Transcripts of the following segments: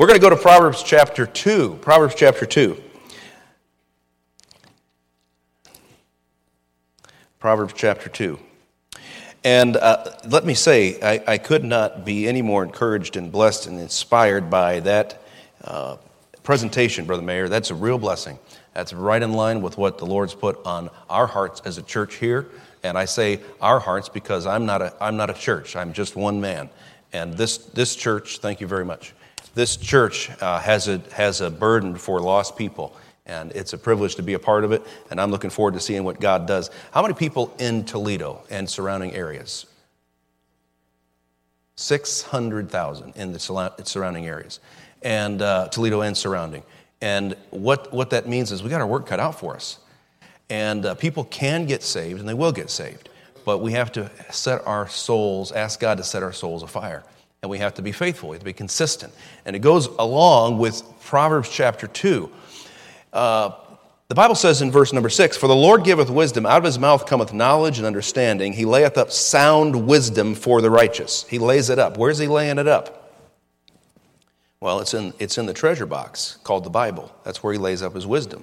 We're going to go to Proverbs chapter 2. Proverbs chapter 2. Proverbs chapter 2. And uh, let me say, I, I, could not be any more encouraged and blessed and inspired by that uh, presentation, Brother Mayor. That's a real blessing. That's right in line with what the Lord's put on our hearts as a church here. And I say our hearts because I'm not a, I'm not a church, I'm just one man. And this, this church, thank you very much. This church uh, has, a, has a burden for lost people and it's a privilege to be a part of it, and I'm looking forward to seeing what God does. How many people in Toledo and surrounding areas? 600,000 in the surrounding areas, and uh, Toledo and surrounding. And what, what that means is we got our work cut out for us. And uh, people can get saved, and they will get saved. But we have to set our souls, ask God to set our souls afire. And we have to be faithful, we have to be consistent. And it goes along with Proverbs chapter 2 uh, the Bible says in verse number six, For the Lord giveth wisdom, out of his mouth cometh knowledge and understanding. He layeth up sound wisdom for the righteous. He lays it up. Where's he laying it up? Well, it's in, it's in the treasure box called the Bible. That's where he lays up his wisdom.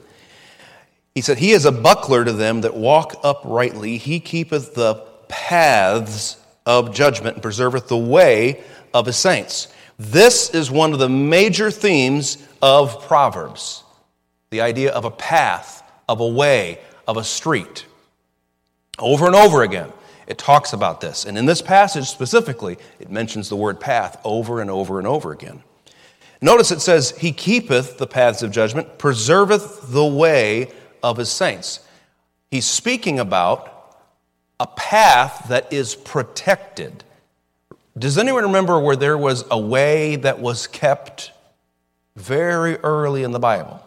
He said, He is a buckler to them that walk uprightly. He keepeth the paths of judgment and preserveth the way of his saints. This is one of the major themes of Proverbs the idea of a path, of a way, of a street. Over and over again, it talks about this. And in this passage specifically, it mentions the word path over and over and over again. Notice it says, He keepeth the paths of judgment, preserveth the way of His saints. He's speaking about a path that is protected. Does anyone remember where there was a way that was kept very early in the Bible?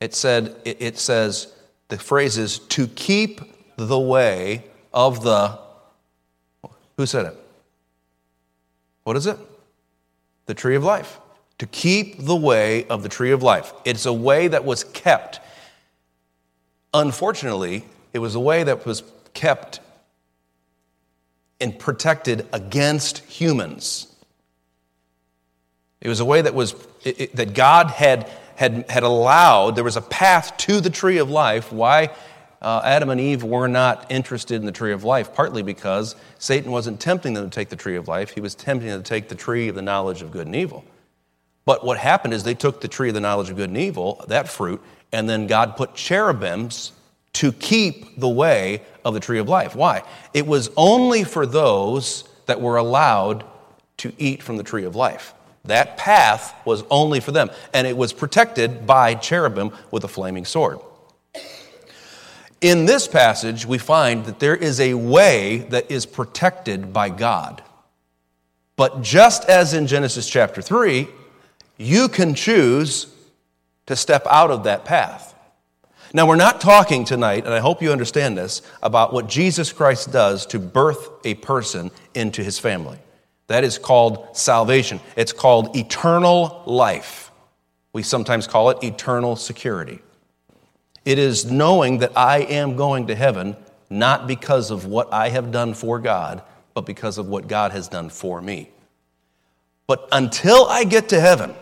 it said it says the phrase is to keep the way of the who said it? What is it? The tree of life. To keep the way of the tree of life. It's a way that was kept. Unfortunately it was a way that was kept and protected against humans it was a way that was it, it, that god had had, had allowed, there was a path to the tree of life. Why uh, Adam and Eve were not interested in the tree of life? Partly because Satan wasn't tempting them to take the tree of life, he was tempting them to take the tree of the knowledge of good and evil. But what happened is they took the tree of the knowledge of good and evil, that fruit, and then God put cherubims to keep the way of the tree of life. Why? It was only for those that were allowed to eat from the tree of life. That path was only for them, and it was protected by cherubim with a flaming sword. In this passage, we find that there is a way that is protected by God. But just as in Genesis chapter 3, you can choose to step out of that path. Now, we're not talking tonight, and I hope you understand this, about what Jesus Christ does to birth a person into his family. That is called salvation. It's called eternal life. We sometimes call it eternal security. It is knowing that I am going to heaven not because of what I have done for God, but because of what God has done for me. But until I get to heaven,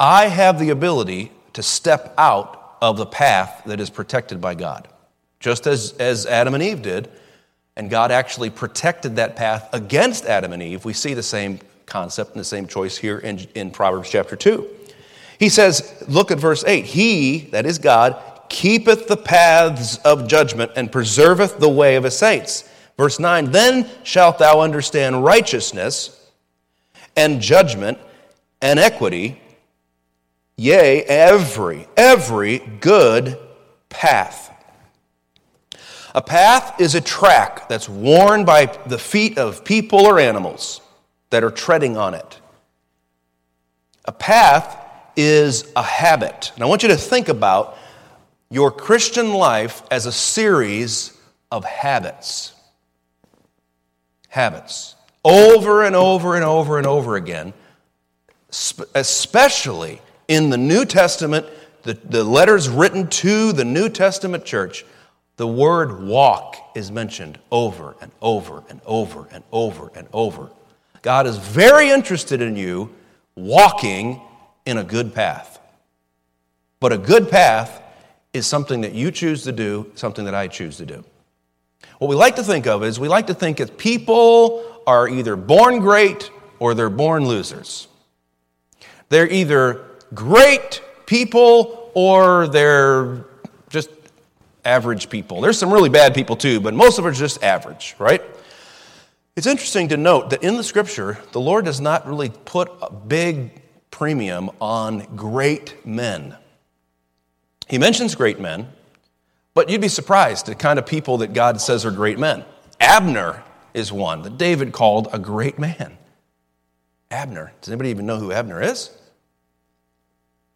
I have the ability to step out of the path that is protected by God. Just as, as Adam and Eve did, and God actually protected that path against Adam and Eve. We see the same concept and the same choice here in, in Proverbs chapter 2. He says, look at verse 8 He, that is God, keepeth the paths of judgment and preserveth the way of his saints. Verse 9 Then shalt thou understand righteousness and judgment and equity, yea, every, every good path. A path is a track that's worn by the feet of people or animals that are treading on it. A path is a habit. And I want you to think about your Christian life as a series of habits. Habits. Over and over and over and over again, especially in the New Testament, the, the letters written to the New Testament church the word walk is mentioned over and over and over and over and over. God is very interested in you walking in a good path. But a good path is something that you choose to do, something that I choose to do. What we like to think of is we like to think that people are either born great or they're born losers. They're either great people or they're just average people. There's some really bad people too, but most of them are just average, right? It's interesting to note that in the scripture, the Lord does not really put a big premium on great men. He mentions great men, but you'd be surprised the kind of people that God says are great men. Abner is one that David called a great man. Abner. Does anybody even know who Abner is?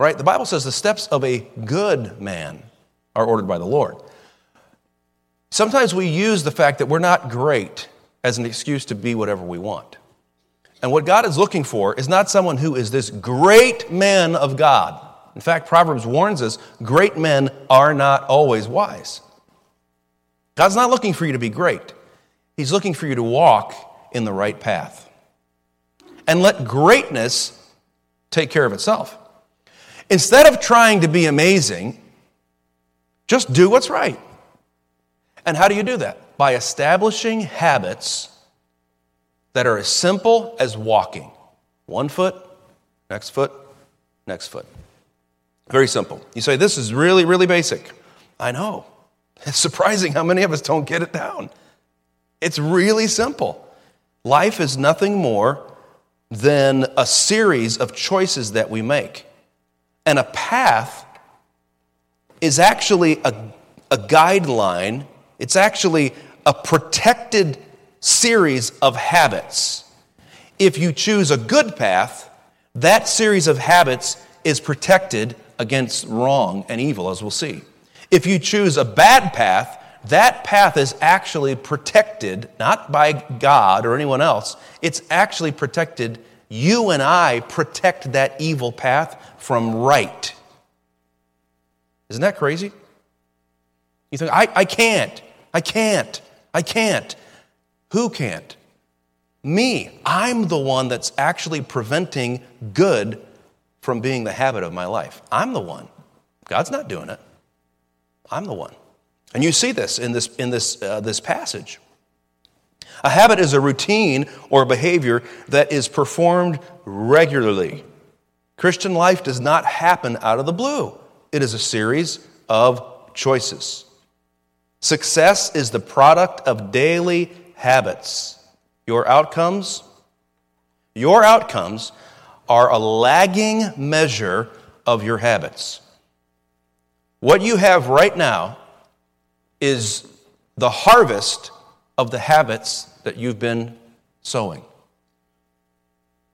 Right? The Bible says the steps of a good man are ordered by the Lord. Sometimes we use the fact that we're not great as an excuse to be whatever we want. And what God is looking for is not someone who is this great man of God. In fact, Proverbs warns us great men are not always wise. God's not looking for you to be great, He's looking for you to walk in the right path. And let greatness take care of itself. Instead of trying to be amazing, just do what's right. And how do you do that? By establishing habits that are as simple as walking one foot, next foot, next foot. Very simple. You say, This is really, really basic. I know. It's surprising how many of us don't get it down. It's really simple. Life is nothing more than a series of choices that we make. And a path is actually a, a guideline, it's actually a protected series of habits. If you choose a good path, that series of habits is protected against wrong and evil, as we'll see. If you choose a bad path, that path is actually protected, not by God or anyone else, it's actually protected. You and I protect that evil path from right. Isn't that crazy? You think, I, I can't, I can't, I can't. Who can't? Me. I'm the one that's actually preventing good from being the habit of my life. I'm the one. God's not doing it. I'm the one. And you see this in this, in this, uh, this passage. A habit is a routine or behavior that is performed regularly. Christian life does not happen out of the blue, it is a series of choices. Success is the product of daily habits. Your outcomes, your outcomes are a lagging measure of your habits. What you have right now is the harvest of the habits that you've been sowing.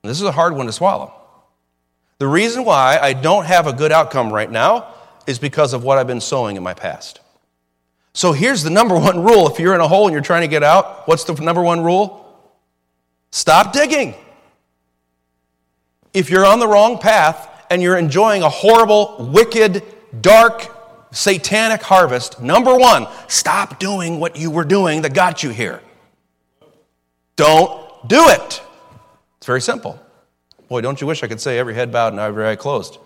This is a hard one to swallow. The reason why I don't have a good outcome right now is because of what I've been sowing in my past. So here's the number one rule. If you're in a hole and you're trying to get out, what's the number one rule? Stop digging. If you're on the wrong path and you're enjoying a horrible, wicked, dark, satanic harvest, number one, stop doing what you were doing that got you here. Don't do it. It's very simple. Boy, don't you wish I could say every head bowed and every eye closed?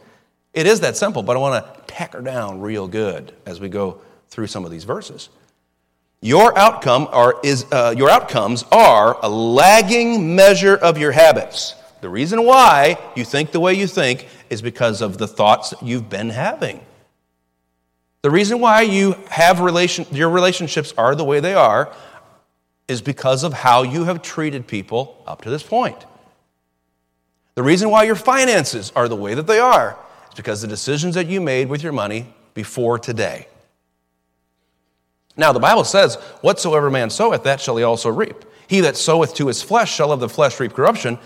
It is that simple, but I want to tack her down real good as we go through some of these verses. Your outcome are, is, uh, your outcomes are a lagging measure of your habits. The reason why you think the way you think is because of the thoughts that you've been having. The reason why you have relation, your relationships are the way they are is because of how you have treated people up to this point. The reason why your finances are the way that they are is because the decisions that you made with your money before today. Now, the Bible says, Whatsoever man soweth, that shall he also reap. He that soweth to his flesh shall of the flesh reap corruption,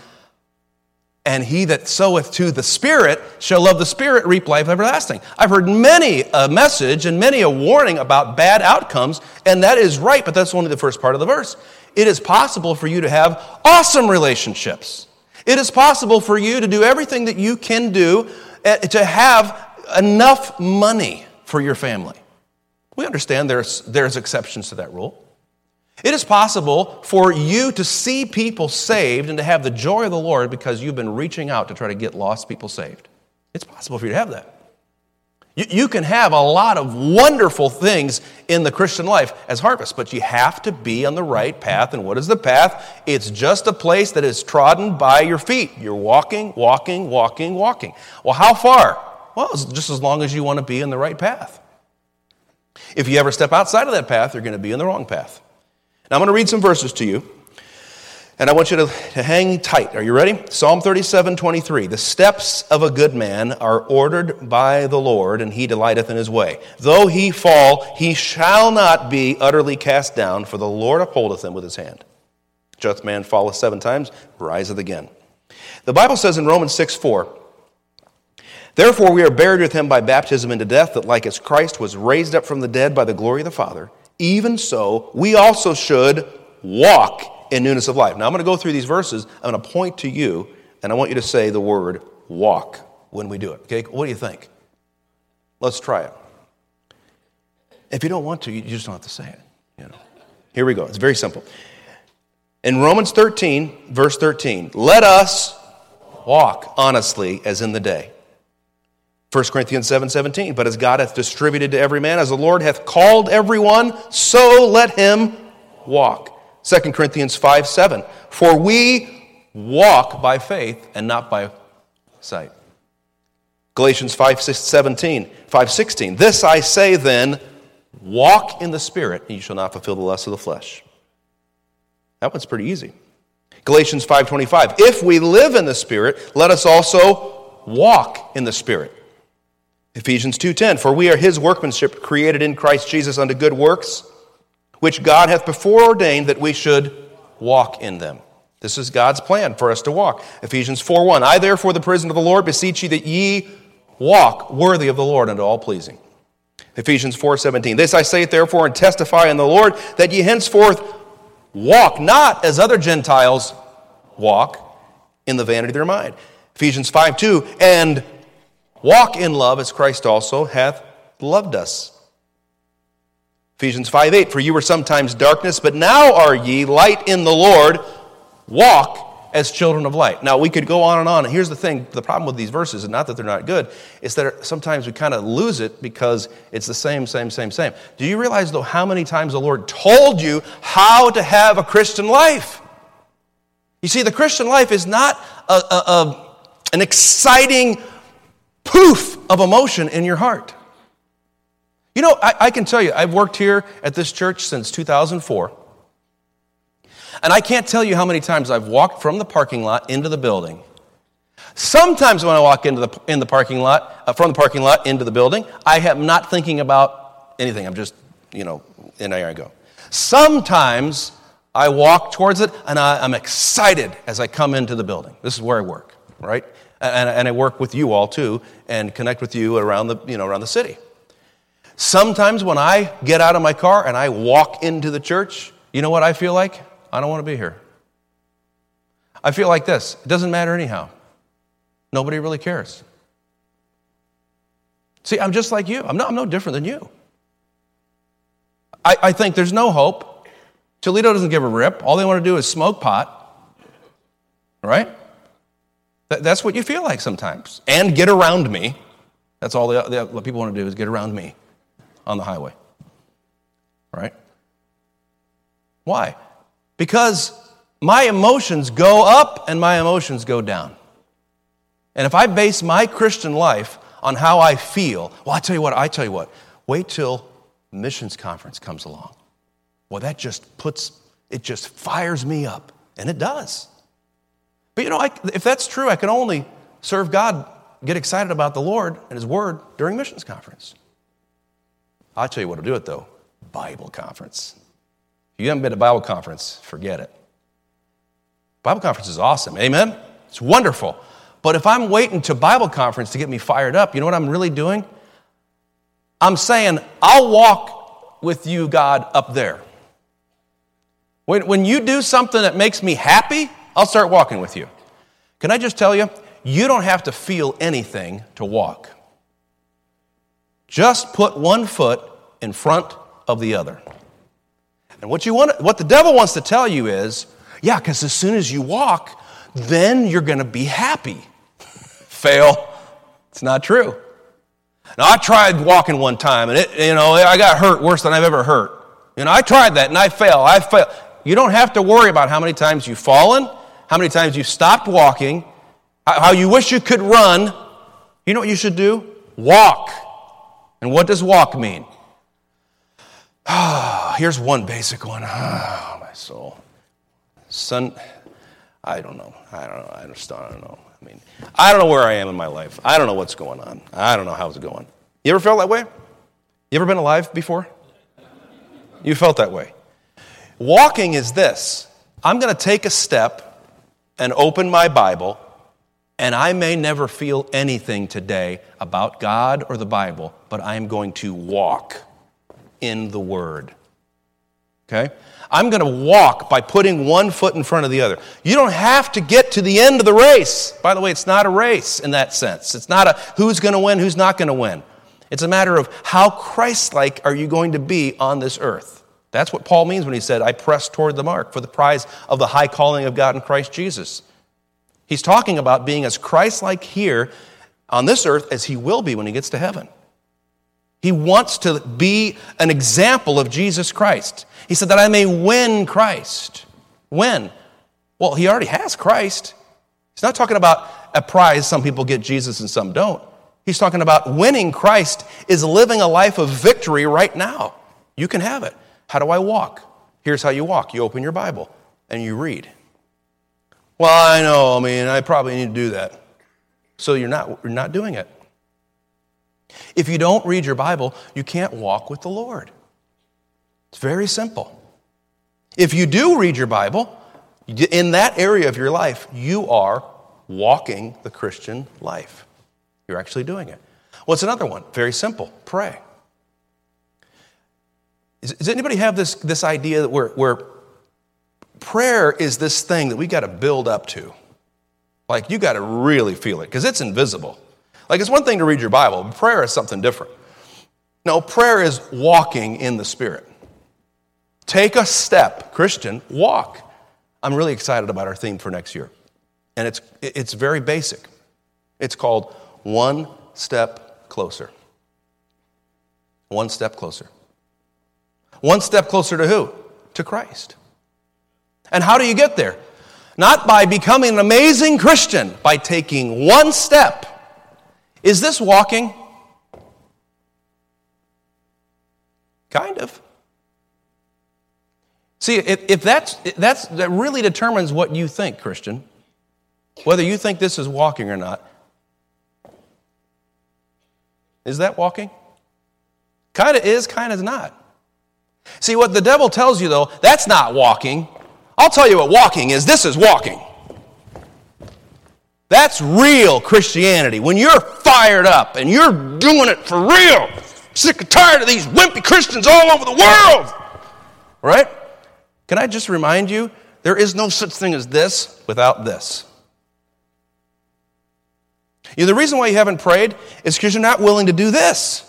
and he that soweth to the Spirit shall love the Spirit reap life everlasting. I've heard many a message and many a warning about bad outcomes, and that is right, but that's only the first part of the verse. It is possible for you to have awesome relationships. It is possible for you to do everything that you can do eh, to have enough money for your family. We understand there's, there's exceptions to that rule. It is possible for you to see people saved and to have the joy of the Lord because you've been reaching out to try to get lost people saved. It's possible for you to have that. You, you can have a lot of wonderful things in the Christian life as harvest, but you have to be on the right path. And what is the path? It's just a place that is trodden by your feet. You're walking, walking, walking, walking. Well, how far? Well, just as long as you want to be in the right path. If you ever step outside of that path, you're going to be in the wrong path. Now, I'm going to read some verses to you. And I want you to, to hang tight. Are you ready? Psalm 37 23. The steps of a good man are ordered by the Lord, and he delighteth in his way. Though he fall, he shall not be utterly cast down, for the Lord upholdeth him with his hand. Just man falleth seven times, riseth again. The Bible says in Romans 6 4, Therefore we are buried with him by baptism into death, that like as Christ was raised up from the dead by the glory of the Father, even so we also should walk in newness of life. Now, I'm going to go through these verses. I'm going to point to you, and I want you to say the word walk when we do it. Okay? What do you think? Let's try it. If you don't want to, you just don't have to say it. You know. Here we go. It's very simple. In Romans 13, verse 13, let us walk honestly as in the day. 1 Corinthians 7 17, but as God hath distributed to every man, as the Lord hath called everyone, so let him walk. 2 Corinthians 5 7. For we walk by faith and not by sight. Galatians 5 17, 5 16. This I say then, walk in the Spirit, and you shall not fulfill the lust of the flesh. That one's pretty easy. Galatians 5:25 If we live in the spirit let us also walk in the spirit. Ephesians 2:10 For we are his workmanship created in Christ Jesus unto good works which God hath before ordained that we should walk in them. This is God's plan for us to walk. Ephesians 4 1. I therefore, the prisoner of the Lord, beseech ye that ye walk worthy of the Lord unto all pleasing. Ephesians 4:17 This I say therefore and testify in the Lord that ye henceforth walk not as other Gentiles walk in the vanity of their mind. Ephesians 5 2. And walk in love as Christ also hath loved us Ephesians 5 8, for you were sometimes darkness, but now are ye light in the Lord. Walk as children of light. Now, we could go on and on. And here's the thing the problem with these verses is not that they're not good, is that sometimes we kind of lose it because it's the same, same, same, same. Do you realize, though, how many times the Lord told you how to have a Christian life? You see, the Christian life is not a, a, a, an exciting poof of emotion in your heart. You know, I, I, can tell you, I've worked here at this church since 2004. And I can't tell you how many times I've walked from the parking lot into the building. Sometimes when I walk into the, in the parking lot, uh, from the parking lot into the building, I am not thinking about anything. I'm just, you know, and there I go. Sometimes I walk towards it and I, am excited as I come into the building. This is where I work, right? And, and I work with you all too and connect with you around the, you know, around the city. Sometimes when I get out of my car and I walk into the church, you know what I feel like? I don't want to be here. I feel like this it doesn't matter anyhow. Nobody really cares. See, I'm just like you. I'm, not, I'm no different than you. I, I think there's no hope. Toledo doesn't give a rip. All they want to do is smoke pot. Right? That, that's what you feel like sometimes. And get around me. That's all the, the, what people want to do is get around me on the highway. Right? Why? Because my emotions go up and my emotions go down. And if I base my Christian life on how I feel, well, I tell you what, I tell you what, wait till missions conference comes along. Well, that just puts, it just fires me up. And it does. But you know, I, if that's true, I can only serve God, get excited about the Lord and His Word during missions conference. I'll tell you what will do it though Bible conference. If you haven't been to Bible conference, forget it. Bible conference is awesome. Amen? It's wonderful. But if I'm waiting to Bible conference to get me fired up, you know what I'm really doing? I'm saying, I'll walk with you, God, up there. When, when you do something that makes me happy, I'll start walking with you. Can I just tell you, you don't have to feel anything to walk. Just put one foot in front of the other. And what, you want, what the devil wants to tell you is, yeah, because as soon as you walk, then you're going to be happy. Fail. It's not true. Now, I tried walking one time, and it, you know, I got hurt worse than I've ever hurt. You know, I tried that, and I failed. I failed. You don't have to worry about how many times you've fallen, how many times you've stopped walking, how you wish you could run. You know what you should do? Walk. And what does walk mean? Ah, Here's one basic one. Oh, my soul. Son, I don't know. I don't know. I just I don't know. I mean, I don't know where I am in my life. I don't know what's going on. I don't know how's it going. You ever felt that way? You ever been alive before? You felt that way. Walking is this I'm going to take a step and open my Bible, and I may never feel anything today about God or the Bible, but I am going to walk in the Word. Okay? I'm going to walk by putting one foot in front of the other. You don't have to get to the end of the race. By the way, it's not a race in that sense. It's not a who's going to win, who's not going to win. It's a matter of how Christ like are you going to be on this earth. That's what Paul means when he said, I press toward the mark for the prize of the high calling of God in Christ Jesus. He's talking about being as Christ like here on this earth as he will be when he gets to heaven. He wants to be an example of Jesus Christ. He said that I may win Christ. When? Well, he already has Christ. He's not talking about a prize, some people get Jesus and some don't. He's talking about winning Christ is living a life of victory right now. You can have it. How do I walk? Here's how you walk you open your Bible and you read. Well, I know, I mean, I probably need to do that. So you're not, you're not doing it. If you don't read your Bible, you can't walk with the Lord. It's very simple. If you do read your Bible, in that area of your life, you are walking the Christian life. You're actually doing it. What's another one? Very simple pray. Does anybody have this, this idea that where, where prayer is this thing that we got to build up to? Like, you got to really feel it because it's invisible. Like, it's one thing to read your Bible, but prayer is something different. No, prayer is walking in the Spirit. Take a step, Christian, walk. I'm really excited about our theme for next year. And it's, it's very basic. It's called One Step Closer. One step closer. One step closer to who? To Christ. And how do you get there? Not by becoming an amazing Christian, by taking one step. Is this walking? Kind of. See, if, if that's, that's, that really determines what you think, Christian, whether you think this is walking or not. Is that walking? Kind of is, kind of not. See, what the devil tells you, though, that's not walking. I'll tell you what walking is this is walking. That's real Christianity. When you're fired up and you're doing it for real, sick and tired of these wimpy Christians all over the world, right? Can I just remind you, there is no such thing as this without this. You know, the reason why you haven't prayed is because you're not willing to do this.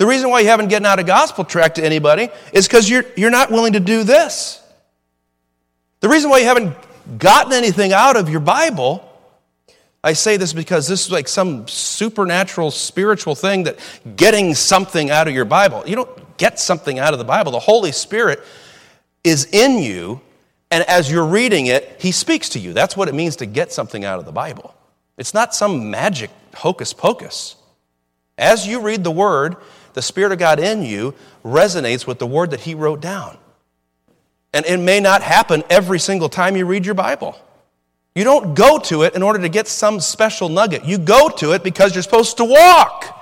The reason why you haven't gotten out a gospel tract to anybody is because you're, you're not willing to do this. The reason why you haven't gotten anything out of your Bible, I say this because this is like some supernatural spiritual thing that getting something out of your Bible. You don't get something out of the Bible. The Holy Spirit is in you, and as you're reading it, He speaks to you. That's what it means to get something out of the Bible. It's not some magic hocus pocus. As you read the Word, the Spirit of God in you resonates with the word that He wrote down. And it may not happen every single time you read your Bible. You don't go to it in order to get some special nugget. You go to it because you're supposed to walk.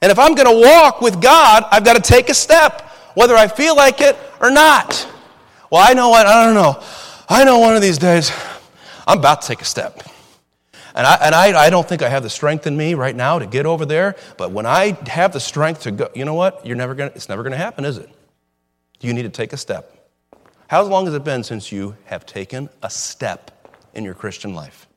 And if I'm going to walk with God, I've got to take a step, whether I feel like it or not. Well, I know what, I don't know. I know one of these days I'm about to take a step. And, I, and I, I don't think I have the strength in me right now to get over there, but when I have the strength to go, you know what? You're never gonna, it's never going to happen, is it? You need to take a step. How long has it been since you have taken a step in your Christian life?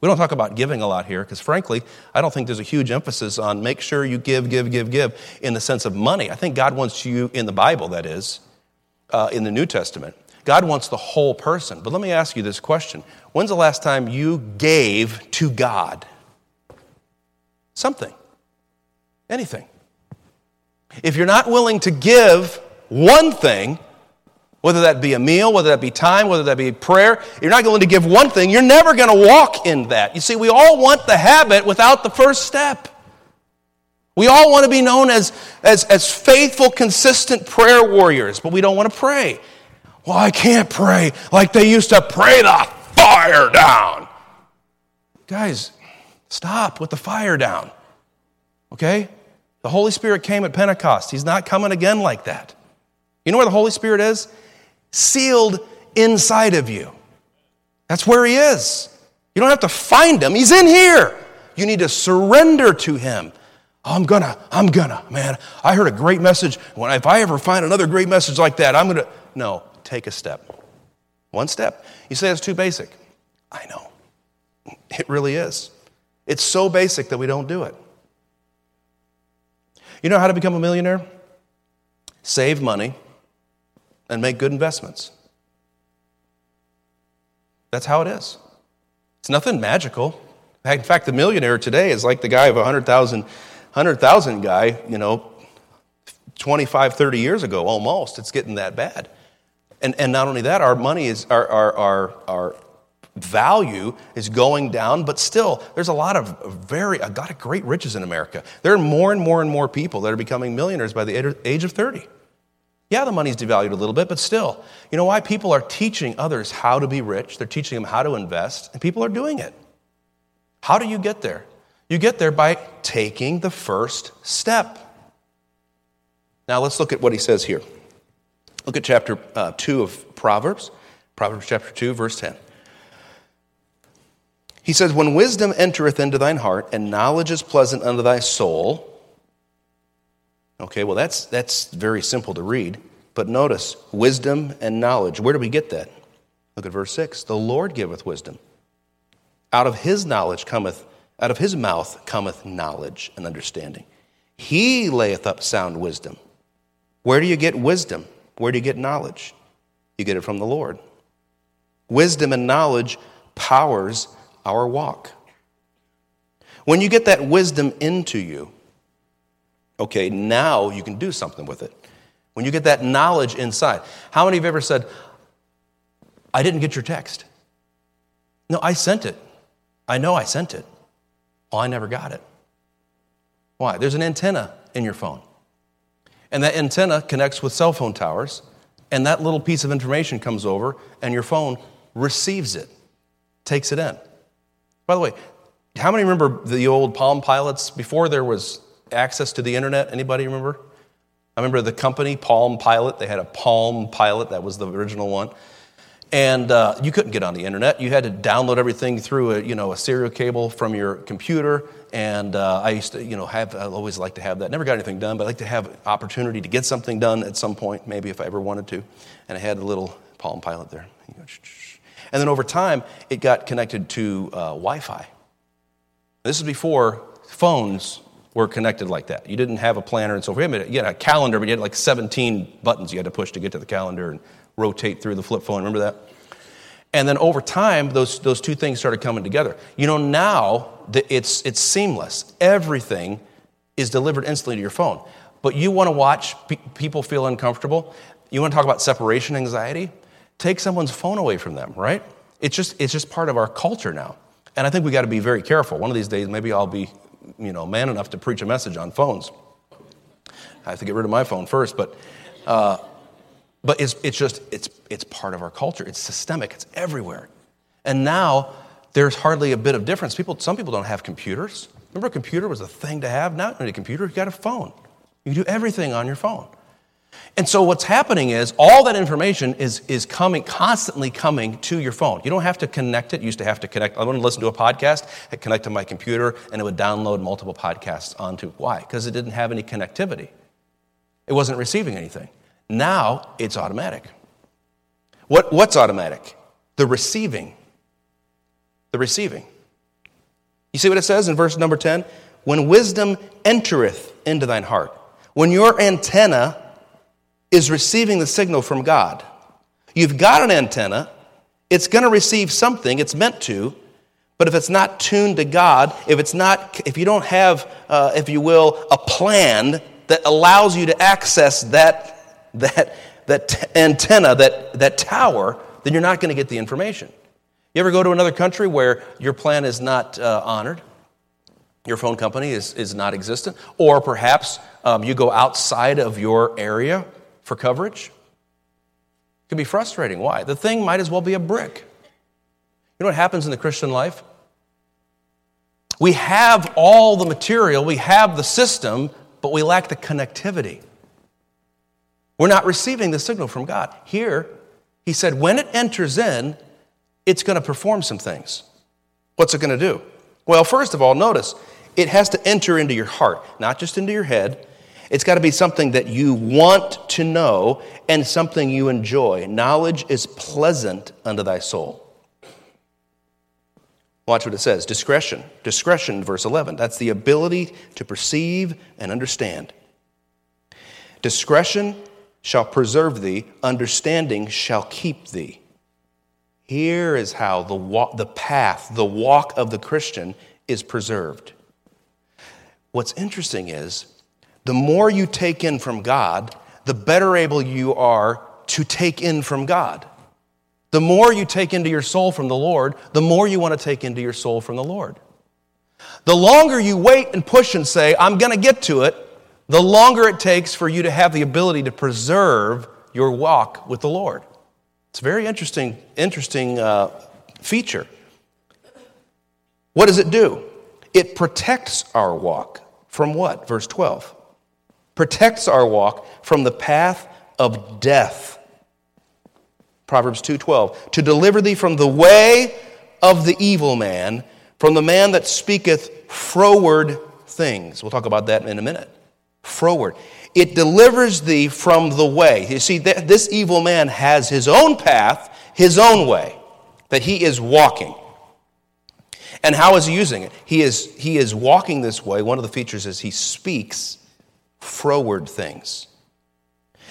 We don't talk about giving a lot here because, frankly, I don't think there's a huge emphasis on make sure you give, give, give, give in the sense of money. I think God wants you, in the Bible, that is, uh, in the New Testament, God wants the whole person. But let me ask you this question When's the last time you gave to God something? Anything? If you're not willing to give one thing, whether that be a meal, whether that be time, whether that be prayer, you're not going to give one thing, you're never going to walk in that. You see, we all want the habit without the first step. We all want to be known as, as, as faithful, consistent prayer warriors, but we don't want to pray. Well, I can't pray like they used to pray the fire down. Guys, stop with the fire down. Okay? The Holy Spirit came at Pentecost. He's not coming again like that. You know where the Holy Spirit is? sealed inside of you. That's where He is. You don't have to find Him, He's in here. You need to surrender to Him. I'm gonna, I'm gonna, man. I heard a great message. When if I ever find another great message like that, I'm gonna. No, take a step. One step. You say it's too basic. I know. It really is. It's so basic that we don't do it. You know how to become a millionaire? Save money and make good investments. That's how it is. It's nothing magical. In fact, the millionaire today is like the guy of a 100,000 100,000 guy, you know, 25, 30 years ago almost. It's getting that bad. And, and not only that, our money is, our, our, our, our value is going down, but still, there's a lot of very, a lot of great riches in America. There are more and more and more people that are becoming millionaires by the age of 30. Yeah, the money's devalued a little bit, but still. You know why? People are teaching others how to be rich, they're teaching them how to invest, and people are doing it. How do you get there? You get there by taking the first step. Now, let's look at what he says here. Look at chapter uh, 2 of Proverbs, Proverbs chapter 2, verse 10. He says, When wisdom entereth into thine heart, and knowledge is pleasant unto thy soul, Okay, well, that's, that's very simple to read. But notice wisdom and knowledge. Where do we get that? Look at verse 6. The Lord giveth wisdom. Out of his knowledge cometh, out of his mouth cometh knowledge and understanding. He layeth up sound wisdom. Where do you get wisdom? Where do you get knowledge? You get it from the Lord. Wisdom and knowledge powers our walk. When you get that wisdom into you, Okay, now you can do something with it. When you get that knowledge inside. How many of you ever said, I didn't get your text? No, I sent it. I know I sent it. Well, I never got it. Why? There's an antenna in your phone. And that antenna connects with cell phone towers, and that little piece of information comes over, and your phone receives it, takes it in. By the way, how many remember the old Palm Pilots before there was access to the internet? Anybody remember? I remember the company, Palm Pilot. They had a Palm Pilot, that was the original one. And uh, you couldn't get on the internet. You had to download everything through a, you know, a serial cable from your computer. And uh, I used to, you know, have, I always like to have that. Never got anything done, but I like to have opportunity to get something done at some point, maybe if I ever wanted to. And I had a little Palm Pilot there. And then over time, it got connected to uh, Wi Fi. This is before phones were connected like that. You didn't have a planner and so forth. You had a calendar, but you had like 17 buttons you had to push to get to the calendar and rotate through the flip phone. Remember that? And then over time, those, those two things started coming together. You know, now it's, it's seamless. Everything is delivered instantly to your phone. But you want to watch pe- people feel uncomfortable. You want to talk about separation anxiety? Take someone's phone away from them, right? It's just, it's just part of our culture now. And I think we got to be very careful. One of these days, maybe I'll be you know, man enough to preach a message on phones. I have to get rid of my phone first, but, uh, but it's, it's just, it's, it's part of our culture. It's systemic, it's everywhere. And now there's hardly a bit of difference. People, some people don't have computers. Remember, a computer was a thing to have? Now, you need a computer, you got a phone. You can do everything on your phone. And so what's happening is all that information is, is coming, constantly coming to your phone. You don't have to connect it. You used to have to connect. I want to listen to a podcast, I'd connect to my computer, and it would download multiple podcasts onto. Why? Because it didn't have any connectivity. It wasn't receiving anything. Now it's automatic. What, what's automatic? The receiving. The receiving. You see what it says in verse number 10? When wisdom entereth into thine heart. When your antenna is receiving the signal from God. You've got an antenna, it's going to receive something, it's meant to, but if it's not tuned to God, if it's not, if you don't have, uh, if you will, a plan that allows you to access that, that, that antenna, that, that tower, then you're not going to get the information. You ever go to another country where your plan is not uh, honored? Your phone company is, is not existent? Or perhaps um, you go outside of your area for coverage? It can be frustrating. Why? The thing might as well be a brick. You know what happens in the Christian life? We have all the material, we have the system, but we lack the connectivity. We're not receiving the signal from God. Here, he said, when it enters in, it's going to perform some things. What's it going to do? Well, first of all, notice it has to enter into your heart, not just into your head. It's got to be something that you want to know and something you enjoy. Knowledge is pleasant unto thy soul. Watch what it says discretion. Discretion, verse 11. That's the ability to perceive and understand. Discretion shall preserve thee, understanding shall keep thee. Here is how the, walk, the path, the walk of the Christian is preserved. What's interesting is the more you take in from God, the better able you are to take in from God. The more you take into your soul from the Lord, the more you want to take into your soul from the Lord. The longer you wait and push and say, I'm going to get to it, the longer it takes for you to have the ability to preserve your walk with the Lord. It's a very interesting, interesting uh, feature. What does it do? It protects our walk from what? Verse 12. Protects our walk from the path of death. Proverbs 2:12. To deliver thee from the way of the evil man, from the man that speaketh froward things. We'll talk about that in a minute. Froward. It delivers thee from the way. You see, this evil man has his own path, his own way that he is walking. And how is he using it? He is, he is walking this way. One of the features is he speaks froward things.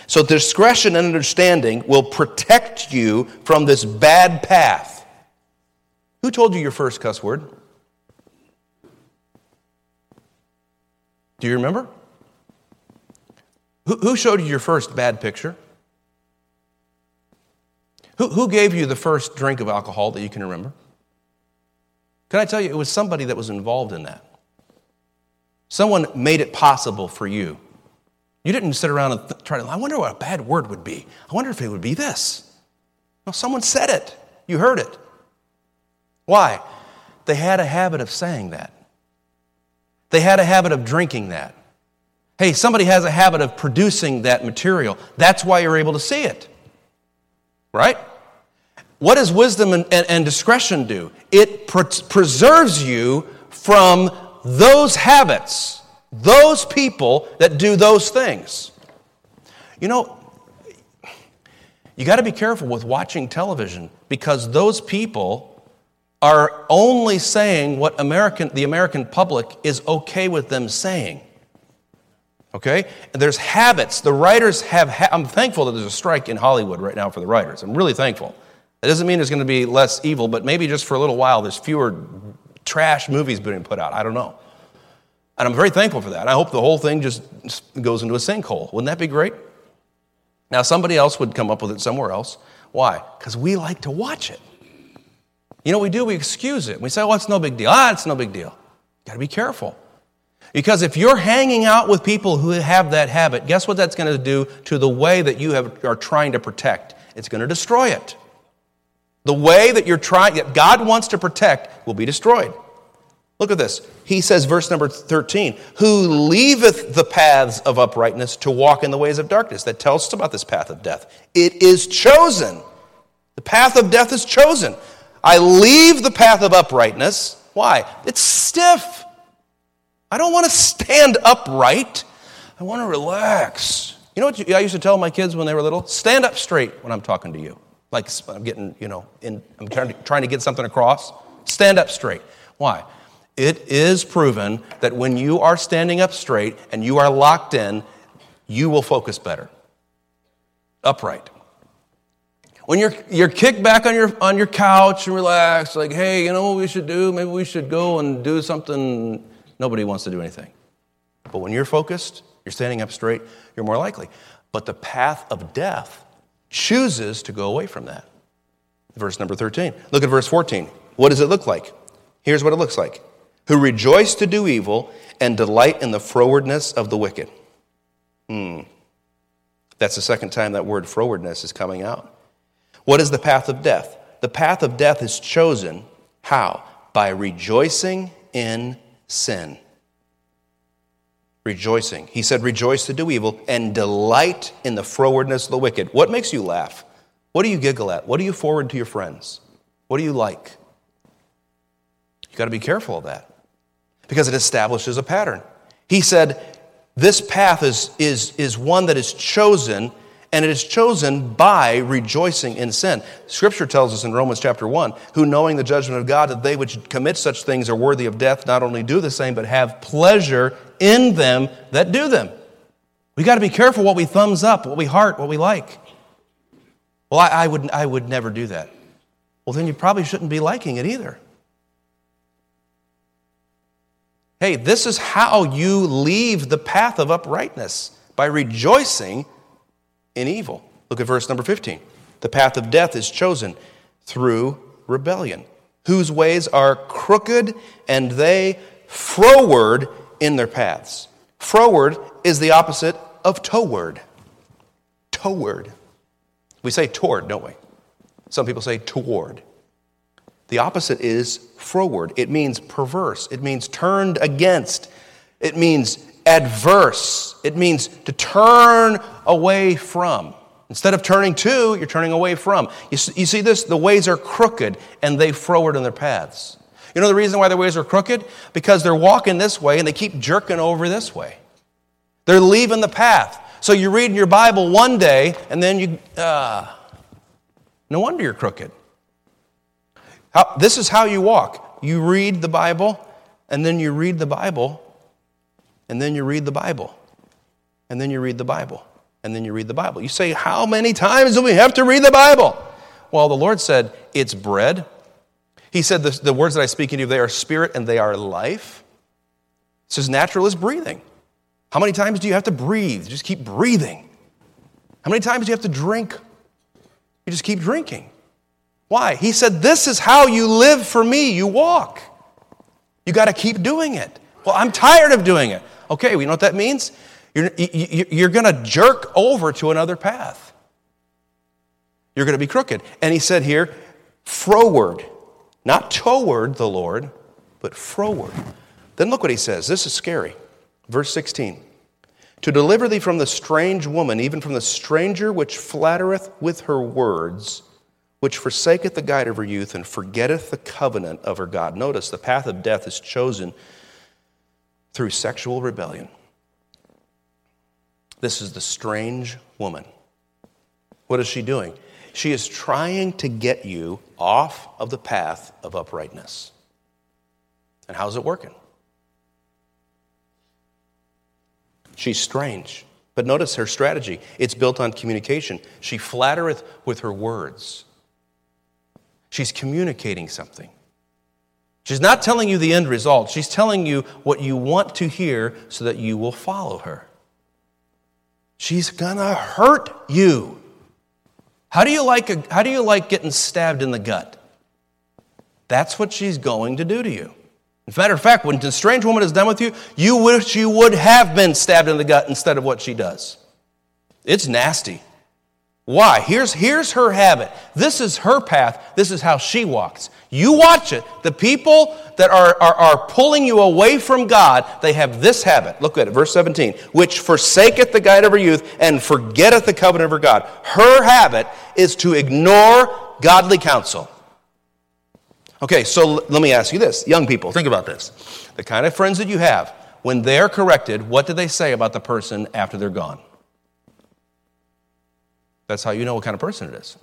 So, discretion and understanding will protect you from this bad path. Who told you your first cuss word? Do you remember? Who, showed you your first bad picture? Who, gave you the first drink of alcohol that you can remember? Can I tell you, it was somebody that was involved in that. Someone made it possible for you. You didn't sit around and try to, I wonder what a bad word would be. I wonder if it would be this. No, someone said it. You heard it. Why? They had a habit of saying that. They had a habit of drinking that. Hey, somebody has a habit of producing that material. That's why you're able to see it. Right? What does wisdom and, and, and discretion do? It pre- preserves you from those habits, those people that do those things. You know, you got to be careful with watching television because those people are only saying what American, the American public is okay with them saying. Okay? And there's habits. The writers have, ha- I'm thankful that there's a strike in Hollywood right now for the writers. I'm really thankful. It doesn't mean there's going to be less evil, but maybe just for a little while there's fewer trash movies being put out. I don't know. And I'm very thankful for that. I hope the whole thing just goes into a sinkhole. Wouldn't that be great? Now, somebody else would come up with it somewhere else. Why? Because we like to watch it. You know what we do? We excuse it. We say, oh, it's no big deal. Ah, it's no big deal. Got to be careful. Because if you're hanging out with people who have that habit, guess what that's going to do to the way that you have, are trying to protect? It's going to destroy it. The way that you're trying, that God wants to protect, will be destroyed. Look at this. He says, verse number 13, who leaveth the paths of uprightness to walk in the ways of darkness. That tells us about this path of death. It is chosen. The path of death is chosen. I leave the path of uprightness. Why? It's stiff. I don't want to stand upright. I want to relax. You know what I used to tell my kids when they were little? Stand up straight when I'm talking to you. Like I'm getting, you know, in, I'm trying to, trying to get something across. Stand up straight. Why? it is proven that when you are standing up straight and you are locked in, you will focus better. Upright. When you're, you're kicked back on your, on your couch and relaxed, like, hey, you know what we should do? Maybe we should go and do something. Nobody wants to do anything. But when you're focused, you're standing up straight, you're more likely. But the path of death chooses to go away from that. Verse number 13. Look at verse 14. What does it look like? Here's what it looks like Who rejoice to do evil and delight in the frowardness of the wicked. Hmm. That's the second time that word frowardness is coming out. What is the path of death? The path of death is chosen how? By rejoicing in sin. Rejoicing. He said, Rejoice to do evil and delight in the frowardness of the wicked. What makes you laugh? What do you giggle at? What do you forward to your friends? What do you like? You've got to be careful of that because it establishes a pattern. He said, This path is, is, is one that is chosen, and it is chosen by rejoicing in sin. Scripture tells us in Romans chapter 1 who, knowing the judgment of God, that they which commit such things are worthy of death, not only do the same, but have pleasure in them that do them. We got to be careful what we thumbs up, what we heart, what we like. Well, I, I, would, I would never do that. Well, then you probably shouldn't be liking it either. Hey, this is how you leave the path of uprightness by rejoicing in evil. Look at verse number 15. The path of death is chosen through rebellion, whose ways are crooked and they froward in their paths. Froward is the opposite of toward. Toward. We say toward, don't we? Some people say toward. The opposite is froward. It means perverse. It means turned against. It means adverse. It means to turn away from. Instead of turning to, you're turning away from. You see, this? The ways are crooked and they froward in their paths. You know the reason why their ways are crooked? Because they're walking this way and they keep jerking over this way. They're leaving the path. So you read your Bible one day and then you, uh, no wonder you're crooked. How, this is how you walk. You read the Bible, and then you read the Bible, and then you read the Bible, and then you read the Bible, and then you read the Bible. You say, How many times do we have to read the Bible? Well, the Lord said, It's bread. He said, The, the words that I speak into you, they are spirit and they are life. It's as natural as breathing. How many times do you have to breathe? Just keep breathing. How many times do you have to drink? You just keep drinking. Why? He said, This is how you live for me. You walk. You got to keep doing it. Well, I'm tired of doing it. Okay, you know what that means? You're, you're going to jerk over to another path. You're going to be crooked. And he said here, froward, not toward the Lord, but froward. Then look what he says. This is scary. Verse 16 To deliver thee from the strange woman, even from the stranger which flattereth with her words which forsaketh the guide of her youth and forgetteth the covenant of her God. Notice the path of death is chosen through sexual rebellion. This is the strange woman. What is she doing? She is trying to get you off of the path of uprightness. And how's it working? She's strange. But notice her strategy. It's built on communication. She flattereth with her words. She's communicating something. She's not telling you the end result. She's telling you what you want to hear so that you will follow her. She's going to hurt you. How do you like a, how do you like getting stabbed in the gut? That's what she's going to do to you. As a matter of fact, when the strange woman is done with you, you wish you would have been stabbed in the gut instead of what she does. It's nasty. Why? Here's, here's her habit. This is her path. This is how she walks. You watch it. The people that are, are, are pulling you away from God, they have this habit. Look at it, verse 17. Which forsaketh the guide of her youth and forgetteth the covenant of her God. Her habit is to ignore godly counsel. Okay, so let me ask you this. Young people, think about this. The kind of friends that you have, when they're corrected, what do they say about the person after they're gone? That's how you know what kind of person it is.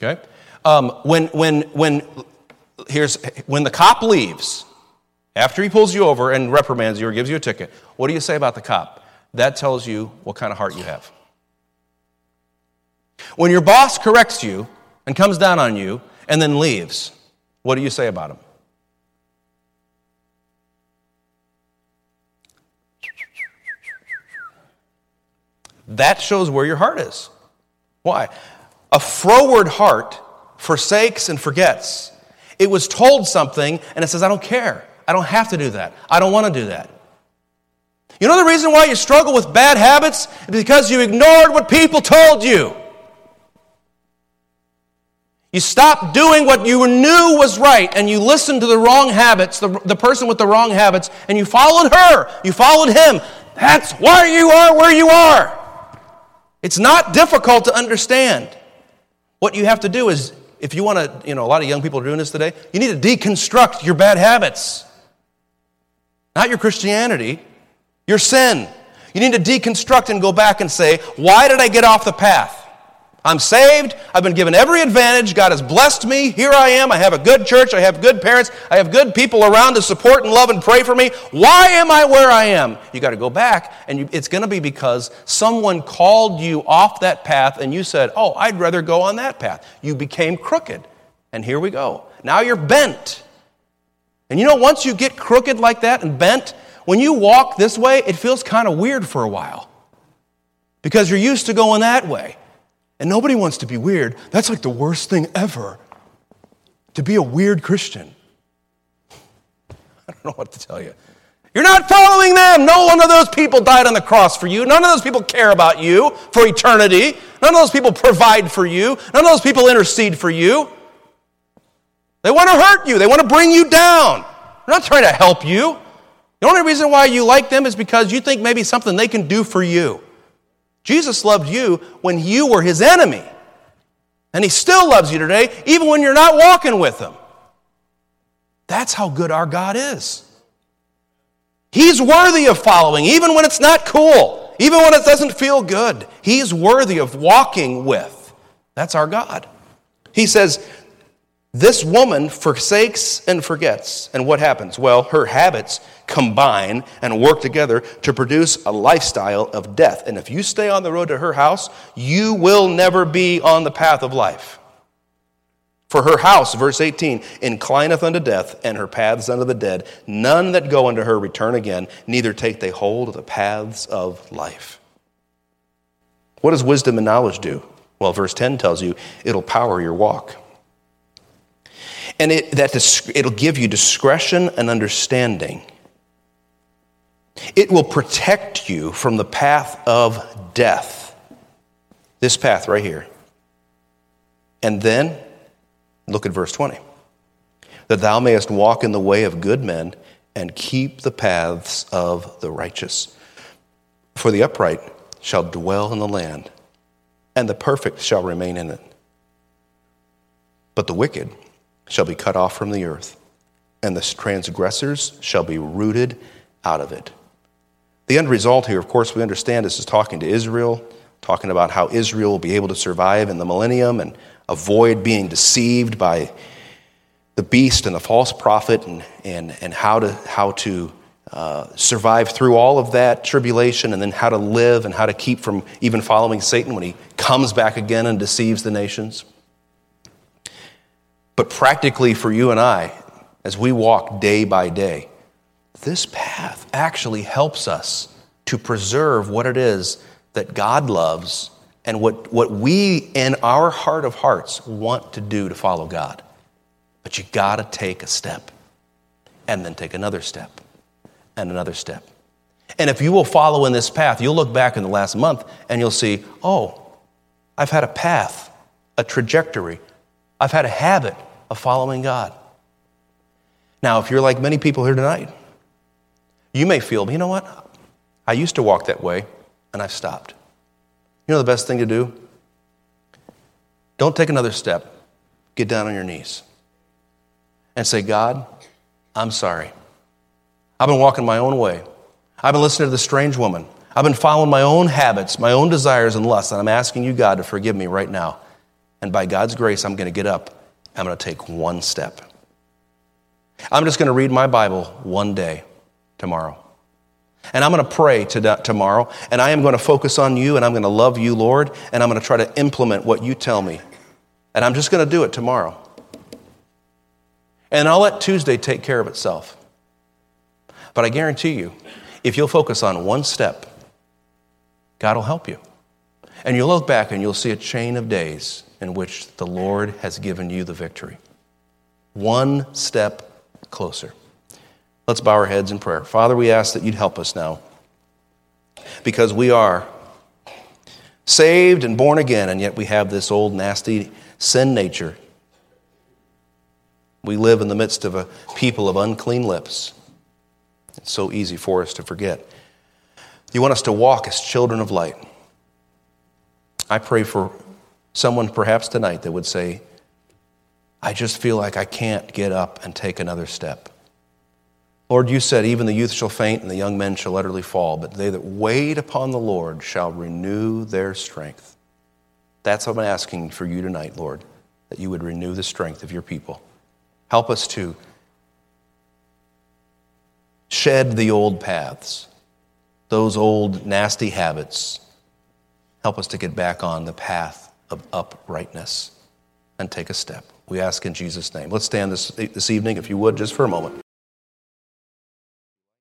Okay? Um, when, when, when, here's, when the cop leaves, after he pulls you over and reprimands you or gives you a ticket, what do you say about the cop? That tells you what kind of heart you have. When your boss corrects you and comes down on you and then leaves, what do you say about him? That shows where your heart is. Why? A froward heart forsakes and forgets. It was told something and it says, I don't care. I don't have to do that. I don't want to do that. You know the reason why you struggle with bad habits? Because you ignored what people told you. You stopped doing what you knew was right and you listened to the wrong habits, the, the person with the wrong habits, and you followed her. You followed him. That's why you are where you are. It's not difficult to understand. What you have to do is, if you want to, you know, a lot of young people are doing this today, you need to deconstruct your bad habits. Not your Christianity, your sin. You need to deconstruct and go back and say, why did I get off the path? I'm saved. I've been given every advantage. God has blessed me. Here I am. I have a good church. I have good parents. I have good people around to support and love and pray for me. Why am I where I am? You got to go back, and you, it's going to be because someone called you off that path and you said, Oh, I'd rather go on that path. You became crooked. And here we go. Now you're bent. And you know, once you get crooked like that and bent, when you walk this way, it feels kind of weird for a while because you're used to going that way. And nobody wants to be weird. That's like the worst thing ever to be a weird Christian. I don't know what to tell you. You're not following them. No one of those people died on the cross for you. None of those people care about you for eternity. None of those people provide for you. None of those people intercede for you. They want to hurt you, they want to bring you down. They're not trying to help you. The only reason why you like them is because you think maybe something they can do for you. Jesus loved you when you were his enemy. And he still loves you today, even when you're not walking with him. That's how good our God is. He's worthy of following, even when it's not cool, even when it doesn't feel good. He's worthy of walking with. That's our God. He says, this woman forsakes and forgets. And what happens? Well, her habits combine and work together to produce a lifestyle of death. And if you stay on the road to her house, you will never be on the path of life. For her house, verse 18, inclineth unto death, and her paths unto the dead. None that go unto her return again, neither take they hold of the paths of life. What does wisdom and knowledge do? Well, verse 10 tells you it'll power your walk and it, that it'll give you discretion and understanding. It will protect you from the path of death. This path right here. And then, look at verse 20. That thou mayest walk in the way of good men and keep the paths of the righteous. For the upright shall dwell in the land, and the perfect shall remain in it. But the wicked shall be cut off from the earth, and the transgressors shall be rooted out of it. The end result here, of course, we understand this is talking to Israel, talking about how Israel will be able to survive in the millennium and avoid being deceived by the beast and the false prophet and, and, and how to, how to uh, survive through all of that tribulation and then how to live and how to keep from even following Satan when he comes back again and deceives the nations. But practically for you and I, as we walk day by day, this path actually helps us to preserve what it is that God loves and what, what we, in our heart of hearts, want to do to follow God. But you got to take a step and then take another step and another step. And if you will follow in this path, you'll look back in the last month and you'll see, oh, I've had a path, a trajectory, I've had a habit of following God. Now, if you're like many people here tonight, you may feel, you know what? I used to walk that way and I've stopped. You know the best thing to do? Don't take another step. Get down on your knees and say, God, I'm sorry. I've been walking my own way. I've been listening to the strange woman. I've been following my own habits, my own desires and lusts, and I'm asking you, God, to forgive me right now. And by God's grace, I'm going to get up. I'm going to take one step. I'm just going to read my Bible one day tomorrow. And I'm going to pray to tomorrow, and I am going to focus on you, and I'm going to love you, Lord, and I'm going to try to implement what you tell me. And I'm just going to do it tomorrow. And I'll let Tuesday take care of itself. But I guarantee you, if you'll focus on one step, God will help you. And you'll look back and you'll see a chain of days in which the Lord has given you the victory. One step closer. Let's bow our heads in prayer. Father, we ask that you'd help us now because we are saved and born again, and yet we have this old, nasty sin nature. We live in the midst of a people of unclean lips. It's so easy for us to forget. You want us to walk as children of light. I pray for someone perhaps tonight that would say, I just feel like I can't get up and take another step. Lord, you said, even the youth shall faint and the young men shall utterly fall, but they that wait upon the Lord shall renew their strength. That's what I'm asking for you tonight, Lord, that you would renew the strength of your people. Help us to shed the old paths, those old nasty habits. Help us to get back on the path of uprightness and take a step. We ask in Jesus' name. Let's stand this, this evening, if you would, just for a moment.